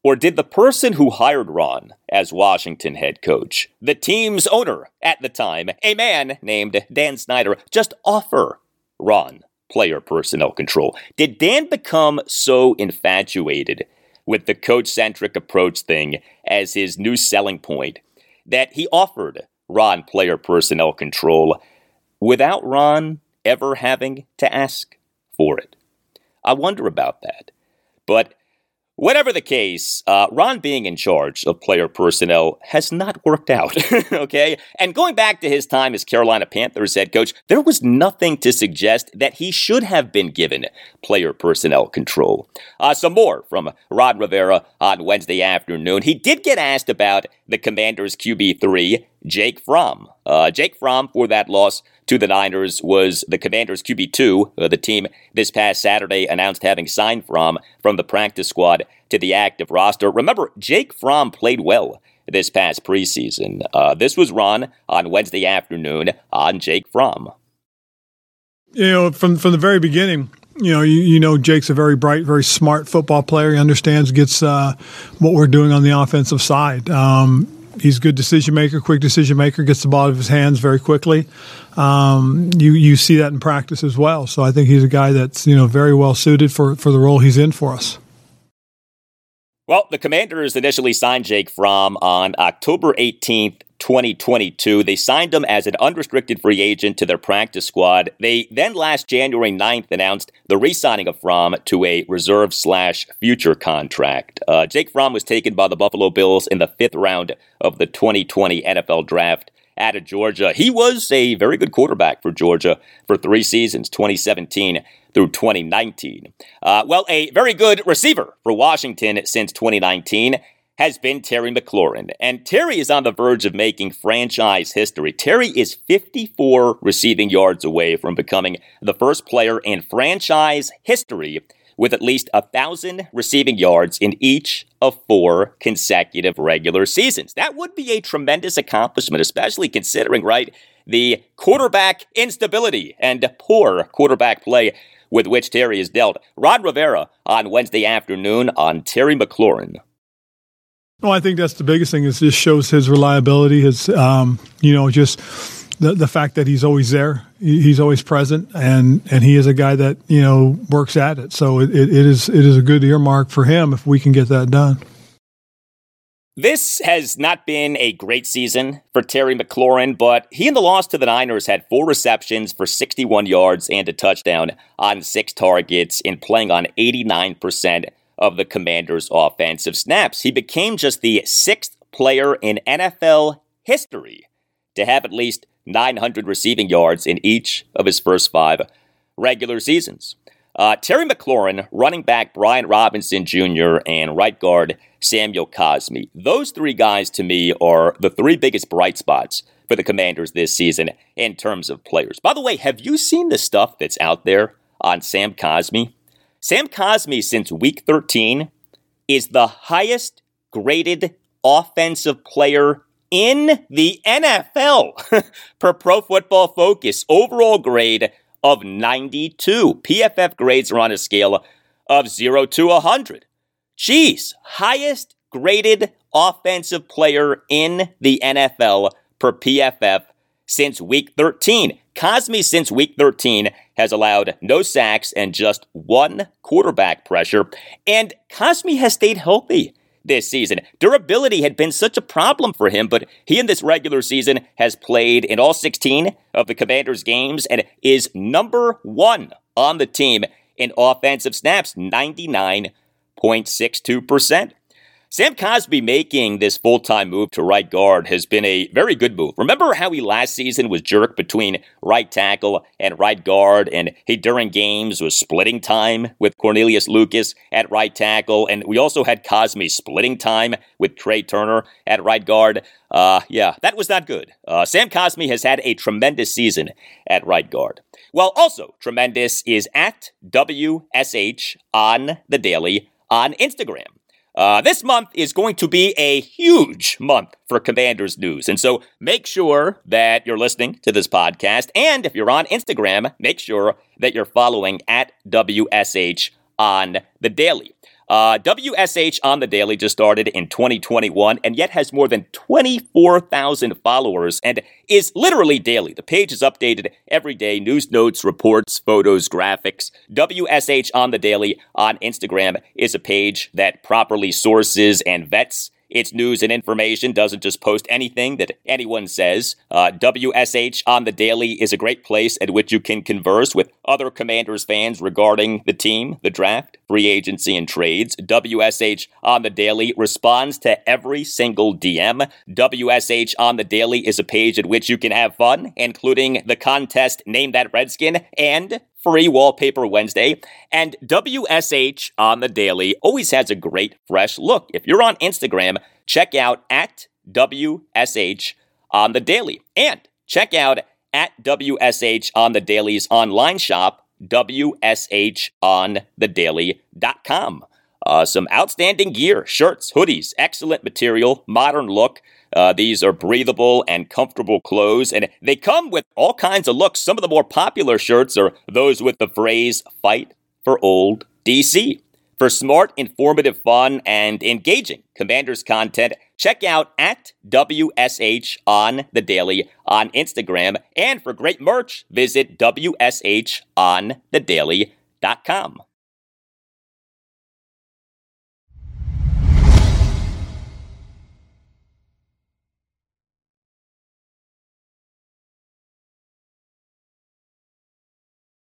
Speaker 1: Or did the person who hired Ron as Washington head coach, the team's owner at the time, a man named Dan Snyder, just offer Ron player personnel control? Did Dan become so infatuated with the coach centric approach thing as his new selling point that he offered Ron player personnel control without Ron ever having to ask for it. I wonder about that. But Whatever the case, uh, Ron being in charge of player personnel has not worked out, okay? And going back to his time as Carolina Panthers head coach, there was nothing to suggest that he should have been given player personnel control. Uh, some more from Ron Rivera on Wednesday afternoon. He did get asked about the Commanders' QB3, Jake Fromm. Uh, Jake Fromm, for that loss to the Niners, was the Commanders' QB2. Uh, the team this past Saturday announced having signed Fromm from the practice squad to the active roster. Remember, Jake Fromm played well this past preseason. Uh, this was Ron on Wednesday afternoon on Jake Fromm.
Speaker 2: You know, from from the very beginning, you know, you, you know, Jake's a very bright, very smart football player. He understands, gets uh, what we're doing on the offensive side. Um, He's a good decision maker, quick decision maker, gets the ball out of his hands very quickly. Um, you you see that in practice as well. So I think he's a guy that's you know very well suited for for the role he's in for us.
Speaker 1: Well, the Commanders initially signed Jake Fromm on October 18th, 2022. They signed him as an unrestricted free agent to their practice squad. They then last January 9th announced the re-signing of Fromm to a reserve slash future contract. Uh, Jake Fromm was taken by the Buffalo Bills in the fifth round of the 2020 NFL Draft out of Georgia. He was a very good quarterback for Georgia for three seasons, 2017 through 2019. Uh, well, a very good receiver for Washington since 2019 has been Terry McLaurin. And Terry is on the verge of making franchise history. Terry is 54 receiving yards away from becoming the first player in franchise history with at least a thousand receiving yards in each of four consecutive regular seasons. That would be a tremendous accomplishment, especially considering, right, the quarterback instability and poor quarterback play with which Terry is dealt. Ron Rivera on Wednesday afternoon on Terry McLaurin.
Speaker 2: Well, I think that's the biggest thing. Is just shows his reliability. His, um, you know, just the the fact that he's always there. He's always present, and and he is a guy that you know works at it. So it, it is it is a good earmark for him if we can get that done.
Speaker 1: This has not been a great season for Terry McLaurin, but he and the loss to the Niners had four receptions for 61 yards and a touchdown on six targets in playing on 89% of the Commanders' offensive snaps. He became just the sixth player in NFL history to have at least 900 receiving yards in each of his first five regular seasons. Uh, Terry McLaurin, running back Brian Robinson Jr., and right guard Samuel Cosmi. Those three guys to me are the three biggest bright spots for the Commanders this season in terms of players. By the way, have you seen the stuff that's out there on Sam Cosmi? Sam Cosmi, since week 13, is the highest graded offensive player in the NFL per Pro Football Focus. Overall grade of 92. PFF grades are on a scale of 0 to 100. Jeez, highest graded offensive player in the NFL per PFF since week 13. Cosmi, since week 13, has allowed no sacks and just one quarterback pressure. And Cosmi has stayed healthy this season. Durability had been such a problem for him, but he in this regular season has played in all 16 of the Commanders' games and is number one on the team in offensive snaps, 99.62%. Sam Cosmi making this full time move to right guard has been a very good move. Remember how he last season was jerked between right tackle and right guard, and he during games was splitting time with Cornelius Lucas at right tackle, and we also had Cosmi splitting time with Trai Turner at right guard. Uh, yeah, that was not good. Uh, Sam Cosmi has had a tremendous season at right guard. Well, also tremendous is at WSH on the daily on Instagram. Uh, this month is going to be a huge month for Commanders news. And so make sure that you're listening to this podcast. And if you're on Instagram, make sure that you're following at WSH on the daily. Uh, WSH on the daily just started in 2021 and yet has more than 24,000 followers and is literally daily. The page is updated every day news, notes, reports, photos, graphics. WSH on the daily on Instagram is a page that properly sources and vets its news and information doesn't just post anything that anyone says. Uh, WSH on the daily is a great place at which you can converse with other Commanders fans regarding the team, the draft, free agency, and trades. WSH on the daily responds to every single DM. WSH on the daily is a page at which you can have fun, including the contest Name That Redskin and free Wallpaper Wednesday. And WSH on the daily always has a great fresh look. If you're on Instagram, check out at WSH on the daily. And check out at WSH on the daily's online shop, WSHonthedaily.com. Uh, some outstanding gear, shirts, hoodies, excellent material, modern look. Uh, these are breathable and comfortable clothes, and they come with all kinds of looks. Some of the more popular shirts are those with the phrase "Fight for Old DC." For smart, informative, fun, and engaging Commanders content, check out at WSH on the daily on Instagram. And for great merch, visit WSHonthedaily.com.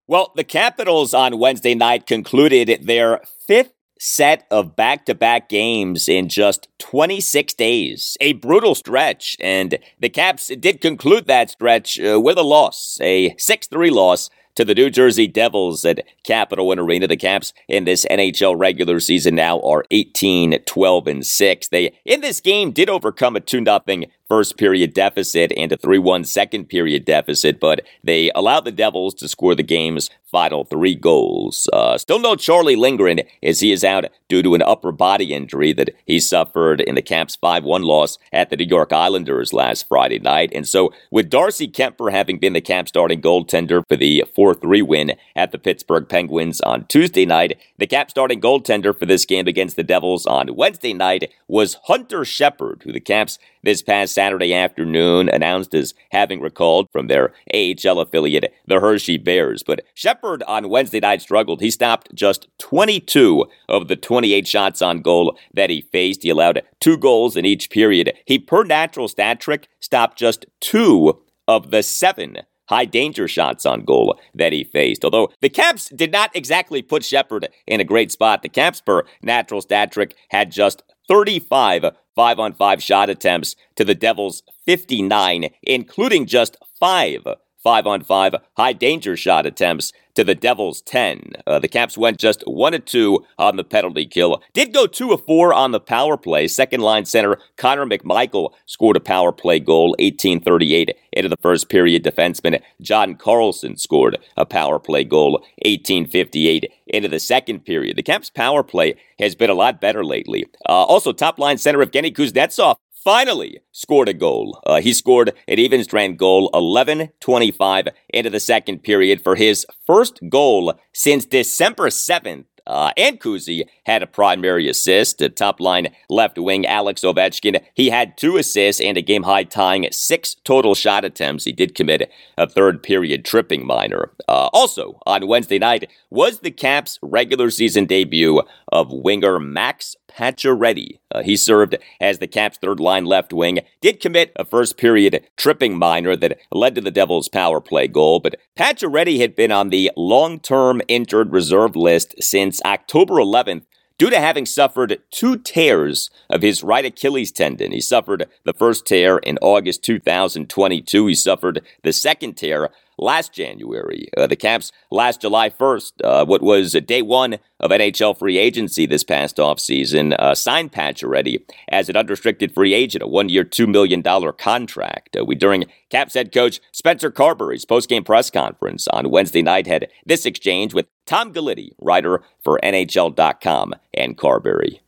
Speaker 1: Well, the Capitals on Wednesday night concluded their fifth set of back to back games in just 26 days. A brutal stretch, and the Caps did conclude that stretch uh, with a loss, a 6 3 loss to the New Jersey Devils at Capital One Arena. The Caps in this NHL regular season now are 18, 12, and 6. They, in this game, did overcome a 2 0 first period deficit and a 3 1 second period deficit, but they allowed the Devils to score the game's final three goals. Uh, still no Charlie Lindgren as he is out due to an upper body injury that he suffered in the Caps 5 1 loss at the New York Islanders last Friday night. And so, with Darcy Kuemper having been the Caps starting goaltender for the 4 3 win at the Pittsburgh Penguins on Tuesday night, the Caps starting goaltender for this game against the Devils on Wednesday night was Hunter Shepard, who the Caps this past Saturday afternoon announced as having recalled from their AHL affiliate, the Hershey Bears. But Shepard on Wednesday night struggled. He stopped just 22 of the 28 shots on goal that he faced. He allowed two goals in each period. He, per natural stat trick, stopped just two of the seven high danger shots on goal that he faced. Although the Caps did not exactly put Shepard in a great spot, the Caps per natural stat trick had just 35 five on five shot attempts to the Devils' 59, including just five five on five high danger shot attempts to the Devils 10. Uh, the Caps went just 1 of 2 on the penalty kill. Did go 2 of 4 on the power play. Second line center Connor McMichael scored a power play goal 1838 into the first period. Defenseman John Carlson scored a power play goal 1858 into the second period. The Caps power play has been a lot better lately. Uh, also, top line center Evgeny Kuznetsov finally scored a goal. Uh, he scored an even strength goal 11 25 into the second period for his first goal since December 7th uh, and Kuzi had a primary assist. The top line left wing Alex Ovechkin, he had two assists and a game high tying six total shot attempts. He did commit a third period tripping minor. Uh, also on Wednesday night was the Caps regular season debut of winger Max Pacioretty. Uh, he served as the Caps' third line left wing, did commit a first period tripping minor that led to the Devils' power play goal, but Pacioretty had been on the long term injured reserve list since October 11th due to having suffered two tears of his right Achilles tendon. He suffered the first tear in August 2022. He suffered the second tear last January. Uh, the Caps last July 1st, uh, what was day one of NHL free agency this past offseason, uh, signed Pacioretty as an unrestricted free agent, a one-year, $2 million contract. Uh, we, during Caps head coach Spencer Carbery's post-game press conference on Wednesday night, had this exchange with Tom Gulitti, writer for NHL.com, and Carbery.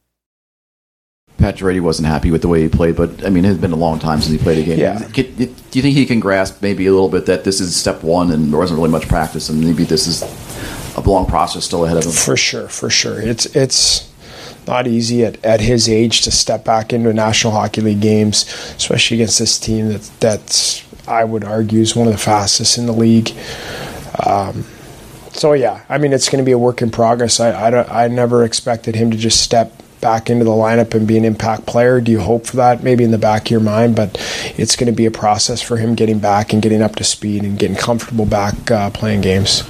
Speaker 9: Pacioretty wasn't happy with the way he played, but I mean, it has been a long time since he played a game.
Speaker 10: Yeah.
Speaker 9: do you think he can grasp maybe a little bit that this is step one and there wasn't really much practice, and maybe this is a long process still ahead of him?
Speaker 10: For sure, for sure. It's it's not easy at, at his age to step back into National Hockey League games, especially against this team that that's I would argue is one of the fastest in the league. Um, so yeah, I mean, it's going to be a work in progress. I I, I never expected him to just step back into the lineup and be an impact player? Do you hope for that? Maybe in the back of your mind, but it's going to be a process for him getting back and getting up to speed and getting comfortable back uh, playing games.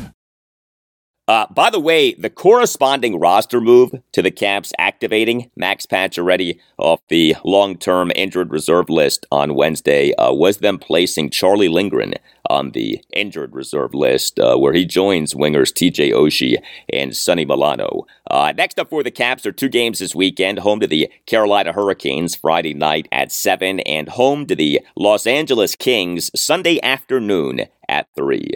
Speaker 1: Uh, by the way, the corresponding roster move to the Caps activating Max Pacioretty off the long-term injured reserve list on Wednesday uh, was them placing Charlie Lindgren on the injured reserve list, uh, where he joins wingers TJ Oshie and Sonny Milano. Uh, next up for the Caps are two games this weekend: home to the Carolina Hurricanes Friday night at seven, and home to the Los Angeles Kings Sunday afternoon at three.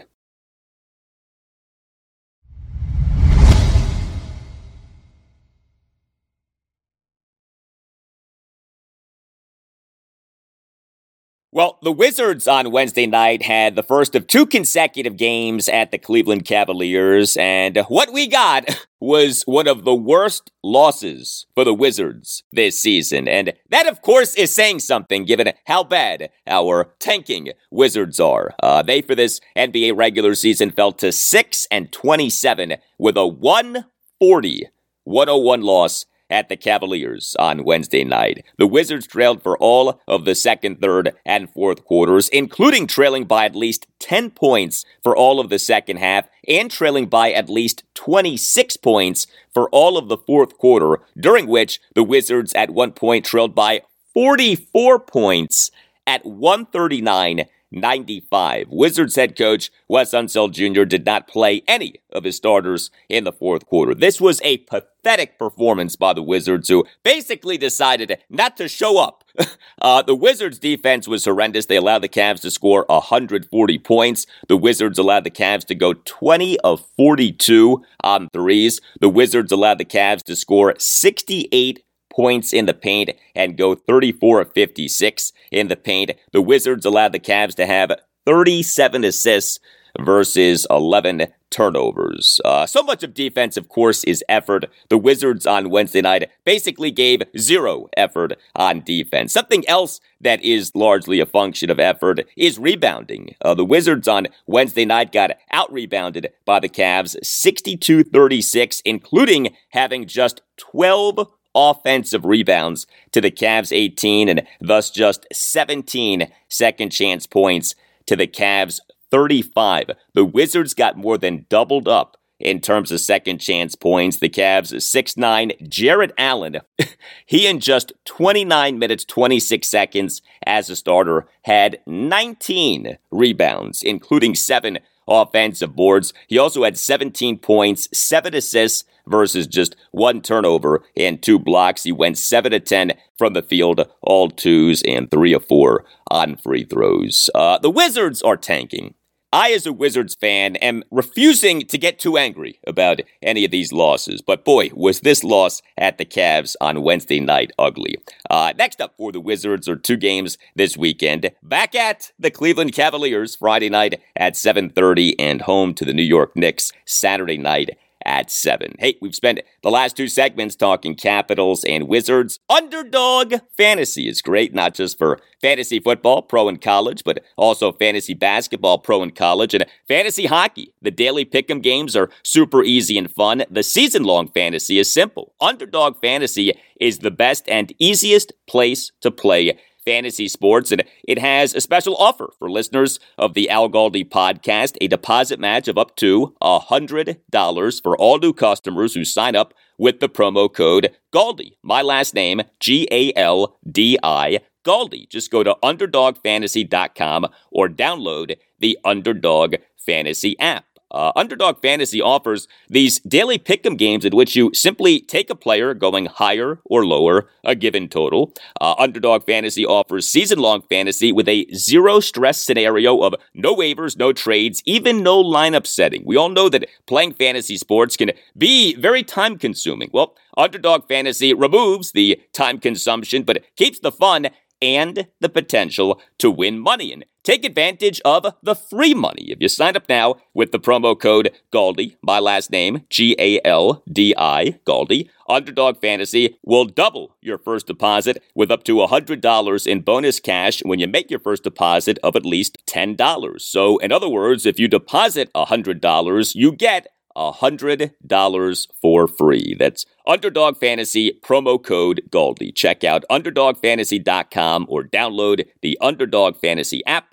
Speaker 1: Well, the Wizards on Wednesday night had the first of two consecutive games at the Cleveland Cavaliers, and what we got was one of the worst losses for the Wizards this season. And that, of course, is saying something given how bad our tanking Wizards are. Uh, they, for this NBA regular season, fell to 6 and 27 with a 140 101 loss at the Cavaliers on Wednesday night. The Wizards trailed for all of the second, third, and fourth quarters, including trailing by at least 10 points for all of the second half and trailing by at least 26 points for all of the fourth quarter, during which the Wizards at one point trailed by 44 points at 139 95. Wizards head coach Wes Unseld Jr. did not play any of his starters in the fourth quarter. This was a pathetic performance by the Wizards, who basically decided not to show up. uh, the Wizards' defense was horrendous. They allowed the Cavs to score 140 points. The Wizards allowed the Cavs to go 20 of 42 on threes. The Wizards allowed the Cavs to score 68 points in the paint and go 34 of 56 in the paint. The Wizards allowed the Cavs to have 37 assists versus 11 turnovers. Uh, so much of defense, of course, is effort. The Wizards on Wednesday night basically gave zero effort on defense. Something else that is largely a function of effort is rebounding. Uh, the Wizards on Wednesday night got out rebounded by the Cavs 62 36, including having just 12 offensive rebounds to the Cavs 18 and thus just 17 second chance points to the Cavs 35. The Wizards got more than doubled up in terms of second chance points. The Cavs 6'9 Jarrett Allen, he in just 29 minutes 26 seconds as a starter had 19 rebounds, including 7 offensive boards. He also had 17 points, 7 assists, versus just one turnover and two blocks. He went 7 to 10 from the field, all twos and 3 of 4 on free throws. Uh, the Wizards are tanking. I, as a Wizards fan, am refusing to get too angry about any of these losses. But boy, was this loss at the Cavs on Wednesday night ugly. Uh, next up for the Wizards are two games this weekend. Back at the Cleveland Cavaliers Friday night at 7:30, and home to the New York Knicks Saturday night at 7. Hey, we've spent the last two segments talking Capitals and Wizards. Underdog fantasy is great, not just for fantasy football, pro and college, but also fantasy basketball, pro and college, and fantasy hockey. The daily pick'em games are super easy and fun. The season long fantasy is simple. Underdog fantasy is the best and easiest place to play fantasy sports. And it has a special offer for listeners of the Al Galdi podcast a deposit match of up to $100 for all new customers who sign up with the promo code Galdi. My last name, G A L D I. Galdi. Just go to UnderdogFantasy.com or download the Underdog Fantasy app. Uh, Underdog Fantasy offers these daily pick'em games in which you simply take a player going higher or lower a given total. Uh, Underdog Fantasy offers season-long fantasy with a zero stress scenario of no waivers, no trades, even no lineup setting. We all know that playing fantasy sports can be very time consuming. Well, Underdog Fantasy removes the time consumption but keeps the fun and the potential to win money. And take advantage of the free money if you sign up now with the promo code GALDI, my last name, G A L D I, GALDI. Underdog Fantasy will double your first deposit with up to $100 in bonus cash when you make your first deposit of at least $10. So, in other words, if you deposit $100, you get $100 for free. That's Underdog Fantasy promo code Galdi. Check out UnderdogFantasy.com or download the Underdog Fantasy app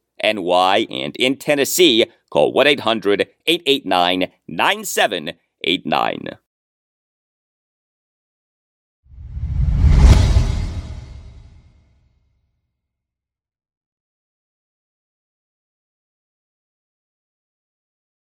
Speaker 1: NY and in Tennessee, call 1 800 889 9789.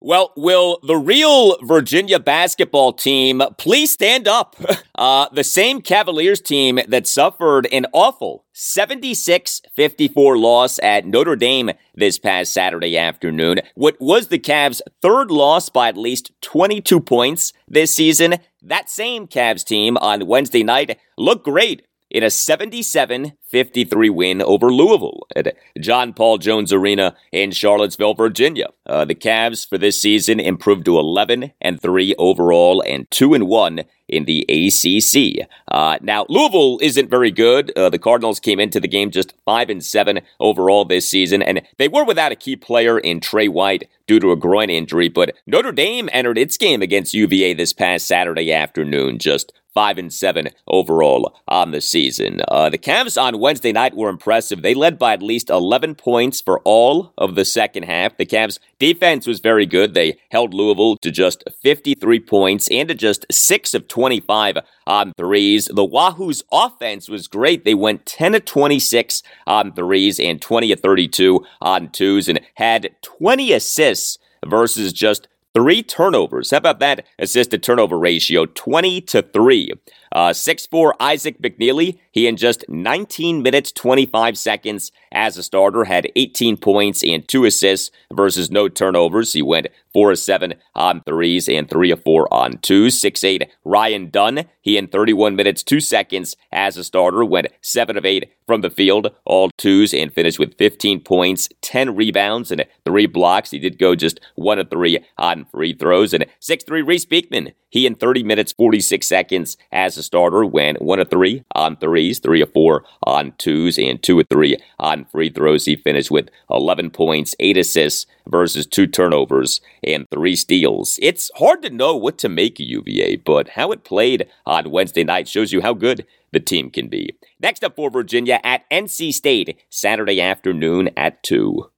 Speaker 1: Well, will the real Virginia basketball team please stand up? Uh, the same Cavaliers team that suffered an awful 76 54 loss at Notre Dame this past Saturday afternoon. What was the Cavs' third loss by at least 22 points this season? That same Cavs team on Wednesday night looked great in a 77 53 win over Louisville at John Paul Jones Arena in Charlottesville, Virginia. Uh, the Cavs for this season improved to 11 and 3 overall and 2 and 1 in the ACC. Uh, now, Louisville isn't very good. Uh, the Cardinals came into the game just 5 and 7 overall this season, and they were without a key player in Tre White due to a groin injury, but Notre Dame entered its game against UVA this past Saturday afternoon, just five and seven overall on the season. Uh, the Cavs on Wednesday night were impressive. They led by at least 11 points for all of the second half. The Cavs defense was very good. They held Louisville to just 53 points and to just six of 25 on threes. The Wahoo's offense was great. They went 10 of 26 on threes and 20 of 32 on twos and had 20 assists versus just three turnovers. How about that assist to turnover ratio? 20 to 3. Uh, 6'4 Isaac McNeely, he in just 19 minutes, 25 seconds as a starter, had 18 points and two assists versus no turnovers. He went 4 of 7 on threes and 3 of 4 on twos. 6'8 Ryan Dunn, he in 31 minutes, 2 seconds as a starter, went 7 of 8 from the field, all twos, and finished with 15 points, 10 rebounds, and 3 blocks. He did go just 1 of 3 on free throws. And 6'3 Reece Beekman, he in 30 minutes, 46 seconds as a starter went 1 of 3 on threes, 3 of 4 on twos, and 2 of 3 on free throws. He finished with 11 points, 8 assists versus 2 turnovers and 3 steals. It's hard to know what to make of UVA, but how it played on Wednesday night shows you how good the team can be. Next up for Virginia at NC State, Saturday afternoon at 2.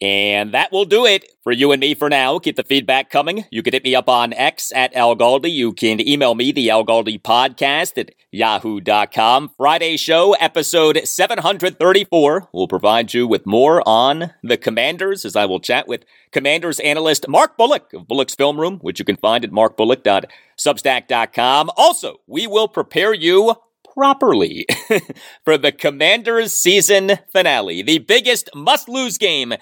Speaker 1: And that will do it for you and me for now. Keep the feedback coming. You can hit me up on X at Al Galdi. You can email me, the Al Galdi podcast at yahoo.com. Friday show, episode 734, will provide you with more on the Commanders as I will chat with Commanders analyst Mark Bullock of Bullock's Film Room, which you can find at markbullock.substack.com. Also, we will prepare you properly for the Commanders season finale, the biggest must lose game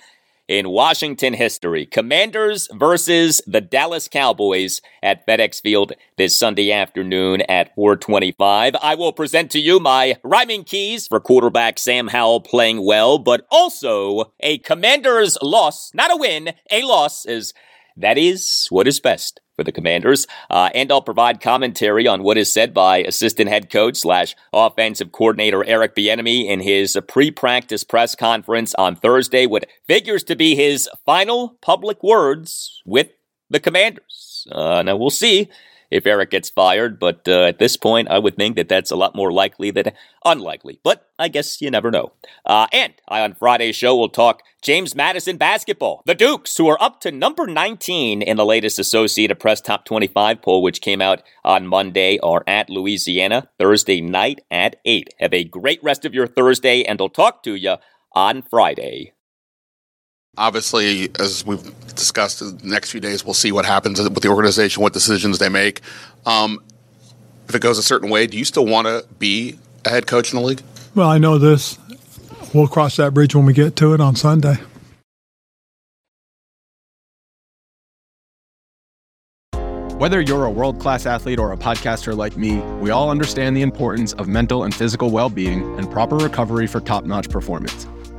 Speaker 1: in Washington history. Commanders versus the Dallas Cowboys at FedEx Field this Sunday afternoon at 425. I will present to you my rhyming keys for quarterback Sam Howell playing well, but also a Commanders loss, not a win, a loss is that is what is best for the Commanders. Uh, and I'll provide commentary on what is said by assistant head coach slash offensive coordinator Eric Bieniemy in his pre-practice press conference on Thursday, what figures to be his final public words with the Commanders. Uh, now we'll see if Eric gets fired. But uh, at this point, I would think that that's a lot more likely than unlikely. But I guess you never know. Uh, and I, on Friday's show, will talk James Madison basketball. The Dukes, who are up to number 19 in the latest Associated Press Top 25 poll, which came out on Monday, are at Louisiana Thursday night at 8. Have a great rest of your Thursday, and I'll talk to you on Friday.
Speaker 8: Obviously, as we've discussed, the next few days we'll see what happens with the organization, what decisions they make. Um, if it goes a certain way, do you still want to be a head coach in the league?
Speaker 2: Well, I know this. We'll cross that bridge when we get to it on Sunday.
Speaker 11: Whether you're a world class athlete or a podcaster like me, we all understand the importance of mental and physical well being and proper recovery for top notch performance.